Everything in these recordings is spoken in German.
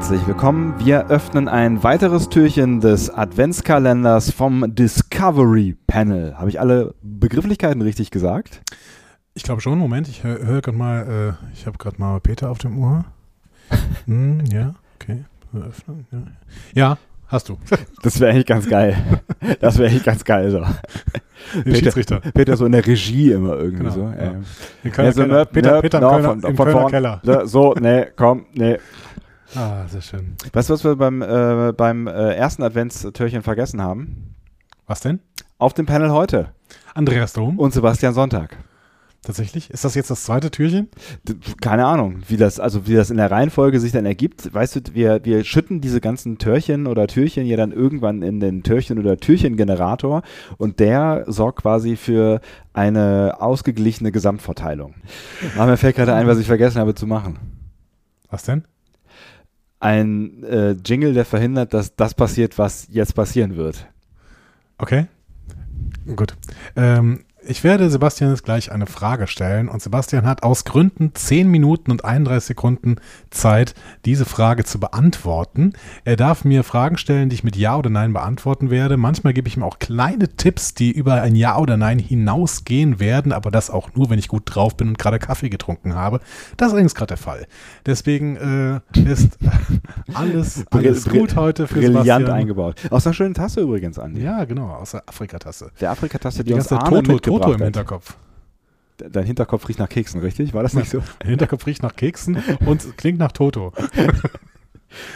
herzlich willkommen. Wir öffnen ein weiteres Türchen des Adventskalenders vom Discovery Panel. Habe ich alle Begrifflichkeiten richtig gesagt? Ich glaube schon. Moment, ich höre hör gerade mal, äh, ich habe gerade mal Peter auf dem Ohr. hm, ja, okay. Öffnen, ja. ja, hast du. Das wäre eigentlich ganz geil. Das wäre eigentlich ganz geil. So. Peter, Peter so in der Regie immer irgendwie Genau, so. ja. Kölner Ja, so Peter, Peter im no, Kölner, von, im von Kölner. Keller. So, nee, komm, nee. Ah, sehr schön. Weißt du, was wir beim, äh, beim äh, ersten Adventstürchen vergessen haben? Was denn? Auf dem Panel heute. Andreas Dom. Und Sebastian Sonntag. Tatsächlich? Ist das jetzt das zweite Türchen? Keine Ahnung, wie das, also wie das in der Reihenfolge sich dann ergibt. Weißt du, wir, wir schütten diese ganzen Türchen oder Türchen ja dann irgendwann in den Türchen- oder Türchengenerator und der sorgt quasi für eine ausgeglichene Gesamtverteilung. Aber mir fällt gerade ein, was ich vergessen habe zu machen. Was denn? Ein äh, Jingle, der verhindert, dass das passiert, was jetzt passieren wird. Okay. Gut. Ähm, ich werde Sebastian jetzt gleich eine Frage stellen und Sebastian hat aus Gründen 10 Minuten und 31 Sekunden Zeit, diese Frage zu beantworten. Er darf mir Fragen stellen, die ich mit Ja oder Nein beantworten werde. Manchmal gebe ich ihm auch kleine Tipps, die über ein Ja oder Nein hinausgehen werden, aber das auch nur, wenn ich gut drauf bin und gerade Kaffee getrunken habe. Das ist übrigens gerade der Fall. Deswegen äh, ist alles, alles Brill- gut heute für Brillant Sebastian. eingebaut. Aus einer schönen Tasse übrigens, Andi. Ja, genau, aus der Afrikatasse. Der Afrikatasse, die, Die ganze Toto, Toto im hat. Hinterkopf. Dein Hinterkopf riecht nach Keksen, richtig? War das nicht so? Der Hinterkopf riecht nach Keksen und klingt nach Toto.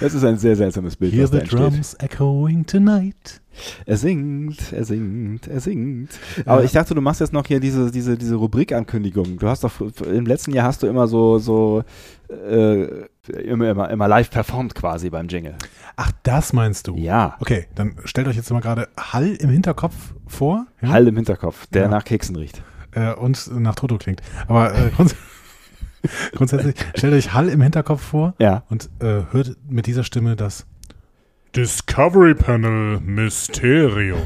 Das ist ein sehr seltsames Bild, Hear was the drums echoing tonight. Er singt, er singt, er singt. Aber Ja. ich dachte, du machst jetzt noch hier diese, diese, diese Rubrikankündigung. Du hast doch im letzten Jahr hast du immer so, so äh, immer, immer, immer live performt quasi beim Jingle. Ach, das meinst du? Ja. Okay, dann stellt euch jetzt mal gerade Hall im Hinterkopf vor. Ja? Hall im Hinterkopf, der Ja. nach Keksen riecht. Äh, und nach Toto klingt. Aber äh, grundsätzlich, stellt euch Hall im Hinterkopf vor Ja. und äh, hört mit dieser Stimme das Discovery Panel Mysterium.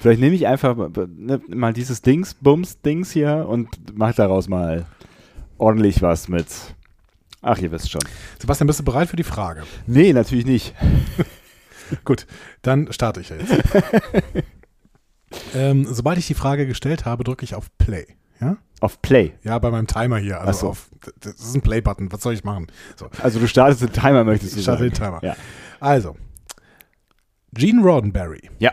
Vielleicht nehme ich einfach ne, mal dieses Dings, Bums, Dings hier und mach daraus mal ordentlich was mit. Ach, ihr wisst schon. Sebastian, bist du bereit für die Frage? Nee, natürlich nicht. Gut, dann starte ich jetzt. ähm, sobald ich die Frage gestellt habe, drücke ich auf Play. Ja? Auf Play. Ja, bei meinem Timer hier. Also so. auf, das ist ein Play-Button. Was soll ich machen? So, Also du startest den Timer, möchtest du ich starte sagen. den Timer. Ja. Also, Gene Roddenberry. ja.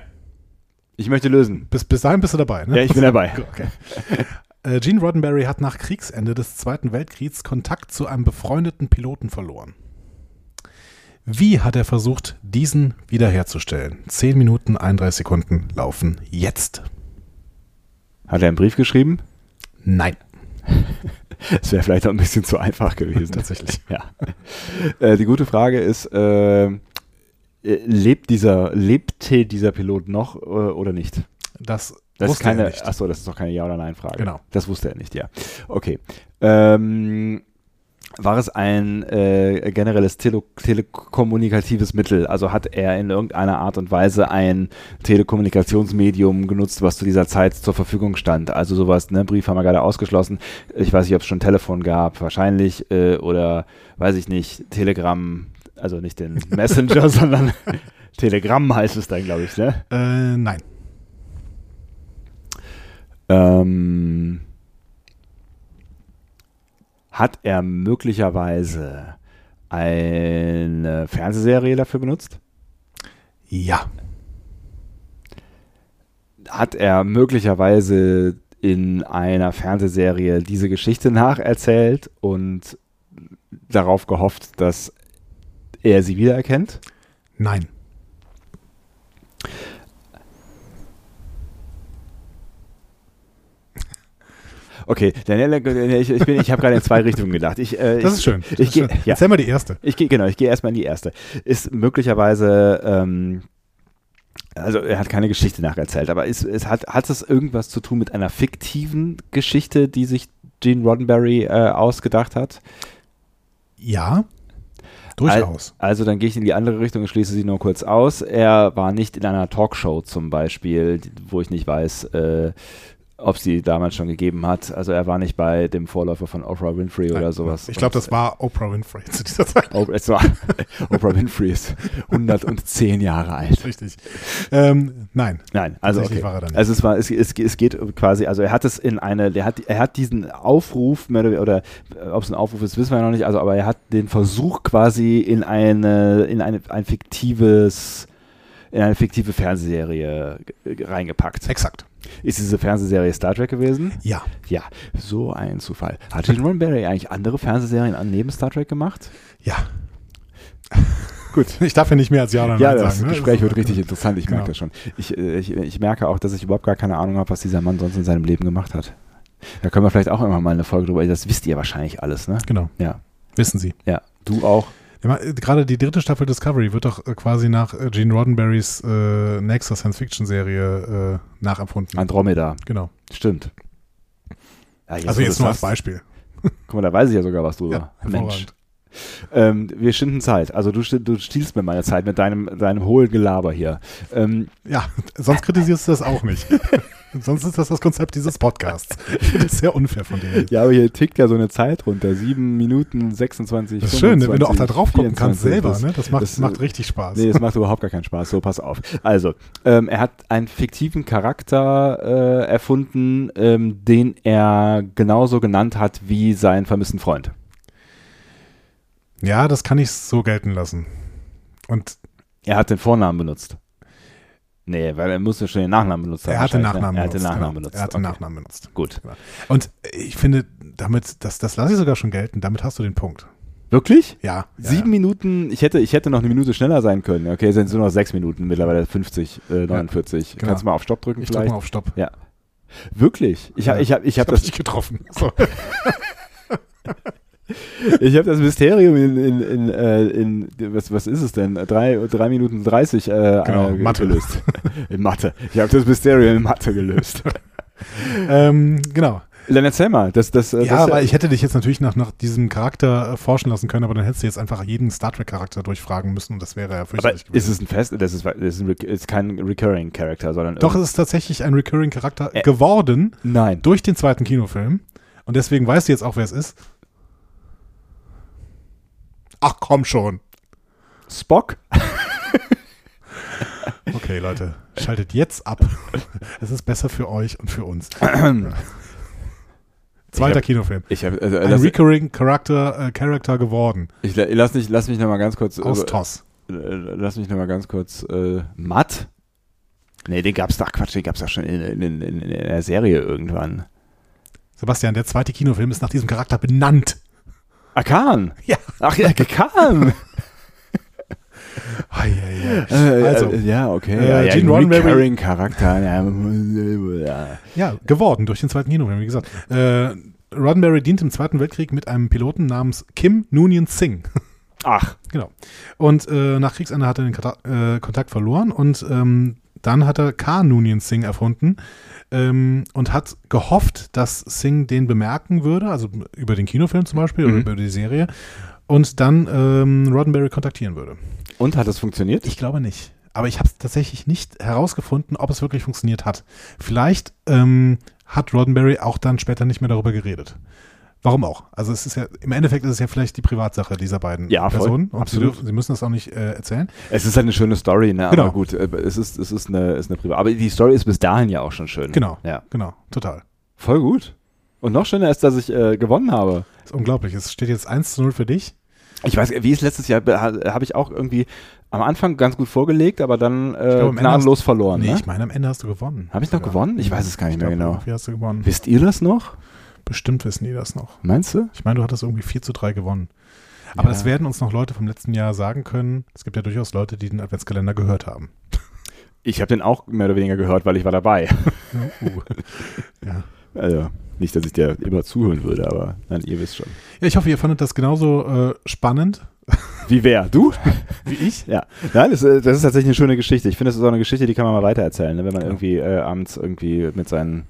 Ich möchte lösen. Bis, bis dahin bist du dabei, ne? Ja, ich bin dabei. Okay. Äh, Gene Roddenberry hat nach Kriegsende des Zweiten Weltkriegs Kontakt zu einem befreundeten Piloten verloren. Wie hat er versucht, diesen wiederherzustellen? 10 Minuten 31 Sekunden laufen jetzt. Hat er einen Brief geschrieben? Nein. Das wäre vielleicht auch ein bisschen zu einfach gewesen. Tatsächlich. Ja. Äh, die gute Frage ist, äh, äh, lebt dieser, lebte dieser Pilot noch äh, oder nicht? Das, Das ist wusste er keine, nicht. achso, das ist doch keine Ja- oder Nein-Frage. Genau. Das wusste er nicht, ja. Okay. Ähm, war es ein äh, generelles Tele telekommunikatives Mittel? Also hat er in irgendeiner Art und Weise ein Telekommunikationsmedium genutzt, was zu dieser Zeit zur Verfügung stand? Also sowas, ne, Brief haben wir gerade ausgeschlossen. Ich weiß nicht, ob es schon Telefon gab, wahrscheinlich, äh, oder weiß ich nicht, Telegram, also nicht den Messenger, sondern Telegramm heißt es dann, glaube ich, ne? Äh, nein. Ähm, hat er möglicherweise eine Fernsehserie dafür benutzt? Ja. Hat er möglicherweise in einer Fernsehserie diese Geschichte nacherzählt und darauf gehofft, dass er sie wiedererkennt? Nein. Okay, Daniela, ich, ich, bin- ich habe gerade in zwei Richtungen gedacht. Ich, äh, Das ich, ist schön. Das Ich ist gehe, schön. ja. Erzähl mal die erste. Ich gehe, genau, ich gehe erstmal in die erste. Ist möglicherweise, ähm, also er hat keine Geschichte nacherzählt, aber ist, es hat, hat es irgendwas zu tun mit einer fiktiven Geschichte, die sich Gene Roddenberry äh, ausgedacht hat? Ja. Durchaus. Also dann gehe ich in die andere Richtung und schließe sie nur kurz aus. Er war nicht in einer Talkshow zum Beispiel, wo ich nicht weiß, äh, ob es die damals schon gegeben hat. Also er war nicht bei dem Vorläufer von Oprah Winfrey Nein, oder sowas. Ich glaube, das war Oprah Winfrey zu dieser Zeit. Oh, es war Oprah Winfrey ist 110 Jahre alt. Richtig. Ähm, nein. Nein, also okay. war er da nicht. Also es war, es, es, es geht quasi, also er hat es in eine, der hat, er hat diesen Aufruf, oder, oder äh, ob es ein Aufruf ist, wissen wir noch nicht, also aber er hat den Versuch quasi in eine, in eine, ein fiktives, in eine fiktive Fernsehserie g- reingepackt. Exakt. Ist diese Fernsehserie Star Trek gewesen? Ja. Ja, so ein Zufall. Hat Gene Roddenberry eigentlich andere Fernsehserien an neben Star Trek gemacht? Ja. Gut. Ich darf ja nicht mehr als Ja oder Nein Ja, das sagen. ne? Gespräch Das wird richtig interessant, ich merke Genau. das schon. Ich, äh, ich, ich merke auch, dass ich überhaupt gar keine Ahnung habe, was dieser Mann sonst in seinem Leben gemacht hat. Da können wir vielleicht auch immer mal eine Folge drüber, das wisst ihr wahrscheinlich alles, ne? Genau. Ja. Wissen Sie. Ja, du auch. Gerade die dritte Staffel Discovery wird doch äh, quasi nach äh, Gene Roddenberrys äh, nächster Science-Fiction-Serie äh, nachempfunden. Andromeda, genau. stimmt. Ja, jetzt, Also jetzt nur als Beispiel. Guck mal, da weiß ich ja sogar was drüber. Ja, Mensch. Ähm, wir schinden Zeit. Also du, du stiehlst mir meine Zeit mit deinem, deinem hohlen Gelaber hier. Ähm, Ja, sonst kritisierst du das auch nicht. sonst ist das das Konzept dieses Podcasts. Ich finde das sehr unfair von dir. ja, aber hier tickt ja so eine Zeit runter. Sieben Minuten 26. Das ist schön, ne, wenn du auch da 25, drauf gucken kannst 24. selber. Das- Ne? Das macht, das- macht richtig Spaß. Nee, das macht überhaupt gar keinen Spaß. So, pass auf. Also, ähm, er hat einen fiktiven Charakter äh, erfunden, ähm, den er genauso genannt hat wie seinen vermissten Freund. Ja, das kann ich so gelten lassen. Und Er hat den Vornamen benutzt. Nee, weil er musste schon den Nachnamen benutzt haben. er hat den wahrscheinlich, Nachnamen ne? Er hat den benutzt. Nachnamen genau. benutzt. Er hat den okay. Nachnamen benutzt. Gut. Und ich finde, damit, das, das lasse ich sogar schon gelten, damit hast du den Punkt. Wirklich? Ja. ja, Sieben Minuten, ich hätte, ich hätte noch eine Minute schneller sein können. Okay, sind es nur noch sechs Minuten, mittlerweile 50, äh, 49. genau. Kannst du mal auf Stopp drücken Ich drücke mal auf Stopp. Wirklich? Ich, hab, Ja. ich habe ich hab hab das dich getroffen. So. Ich habe das Mysterium in, in, in, äh, in was, was ist es denn? Drei, drei Minuten 30 äh, Genau, äh, Mathe. gelöst. in Mathe. Ich habe das Mysterium in Mathe gelöst. ähm, genau. Dann erzähl mal. Das, das, äh, Ja, das, weil ich hätte dich jetzt natürlich nach, nach diesem Charakter äh, forschen lassen können, aber dann hättest du jetzt einfach jeden Star Trek-Charakter durchfragen müssen und das wäre ja aber fürchterlich ist es ein Fest? Das ist, das ist, ein, ist kein Recurring Character, sondern. Doch, es ist tatsächlich ein Recurring-Charakter Äh. geworden Nein. durch den zweiten Kinofilm. Und deswegen weißt du jetzt auch, wer es ist. Ach komm schon. Spock? Okay, Leute, schaltet jetzt ab. Es ist besser für euch und für uns. Zweiter hab- Kinofilm. Ich habe. Also, Ein Recurring Charakter, äh, Character geworden. ich, lass, mich, lass mich noch mal ganz kurz. Aus äh, TOS. äh, lass mich noch mal ganz kurz. Äh, Matt? Nee, den gab's doch, Quatsch, den gab's doch schon in, in, in, in der Serie irgendwann. Sebastian, der zweite Kinofilm ist nach diesem Charakter benannt. Akan! Ja. Ach ja, Akan! Ei, ei. Äh, Also, äh, ja, okay. äh, ja, ja, Gene ein Roddenberry- Charakter. Ja, ja. Ja, geworden durch den zweiten Kinofilm, wie gesagt. Äh, Roddenberry diente im Zweiten Weltkrieg mit einem Piloten namens Kim Noonien Singh. Ach, genau. Und äh, nach Kriegsende hat er den Kontakt, äh, Kontakt verloren und ähm, dann hat er K. Noonien Singh erfunden ähm, und hat gehofft, dass Singh den bemerken würde, also über den Kinofilm zum Beispiel Mhm. oder über die Serie, und dann ähm, Roddenberry kontaktieren würde. und hat das funktioniert? Ich glaube nicht. Aber ich habe es tatsächlich nicht herausgefunden, ob es wirklich funktioniert hat. Vielleicht ähm, hat Roddenberry auch dann später nicht mehr darüber geredet. Warum auch? Also es ist ja, im Endeffekt ist es ja vielleicht die Privatsache dieser beiden Ja. Personen. Und sie, Absolut. dürfen, sie müssen das auch nicht äh, erzählen. Es ist halt eine schöne Story, ne? Genau. Aber gut, äh, es ist, es ist eine, ist eine Privat. Aber die Story ist bis dahin ja auch schon schön. Genau. Ja. Genau, total. Voll gut. Und noch schöner ist, dass ich äh, gewonnen habe. Das ist unglaublich. Es steht jetzt 1 zu 0 für dich. Ich weiß, wie es letztes Jahr, habe ich auch irgendwie am Anfang ganz gut vorgelegt, aber dann äh, Ende gnadenlos verloren. nee, ne? ich meine, am Ende hast du gewonnen. Habe ich noch Ja. gewonnen? Ich weiß es gar nicht Ich mehr glaub, genau. Wie hast du gewonnen? Wisst ihr das noch? Bestimmt wissen die das noch. Meinst du? Ich meine, du hattest irgendwie 4 zu 3 gewonnen. Aber Ja. das werden uns noch Leute vom letzten Jahr sagen können. Es gibt ja durchaus Leute, die den Adventskalender gehört haben. Ich habe den auch mehr oder weniger gehört, weil ich war dabei. Uh. ja. Also, nicht, dass ich dir immer zuhören würde, aber nein, ihr wisst schon. ja, ich hoffe, ihr fandet das genauso äh, spannend Wie wer? Du? wie ich. Ja. Nein, das, äh, das ist tatsächlich eine schöne Geschichte. Ich finde, das ist auch eine Geschichte, die kann man mal weitererzählen, ne? wenn man irgendwie äh, abends irgendwie mit seinen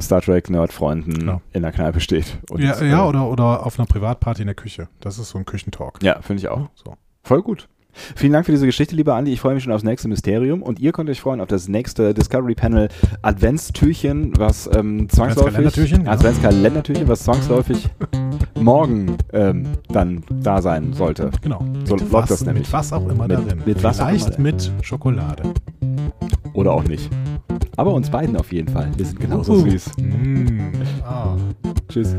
Star Trek-Nerd-Freunden Genau. in der Kneipe steht. Ja, ja äh, oder, oder auf einer Privatparty in der Küche. Das ist so ein Küchentalk. Ja, finde ich auch. So. Voll gut. Vielen Dank für diese Geschichte, lieber Andi. Ich freue mich schon aufs nächste Mysterium und ihr könnt euch freuen auf das nächste Discovery Panel Adventstürchen, was ähm, zwangsläufig Adventskalendertürchen, genau. Adventskalendertürchen, was zwangsläufig morgen ähm, dann da sein sollte. Genau. So mit läuft was, das nämlich. Mit was auch immer Mit- darin. mit Vielleicht mit Schokolade. Oder auch nicht. Aber uns beiden auf jeden Fall. Wir sind genauso Uhu. süß. Mm. Ah. Tschüss.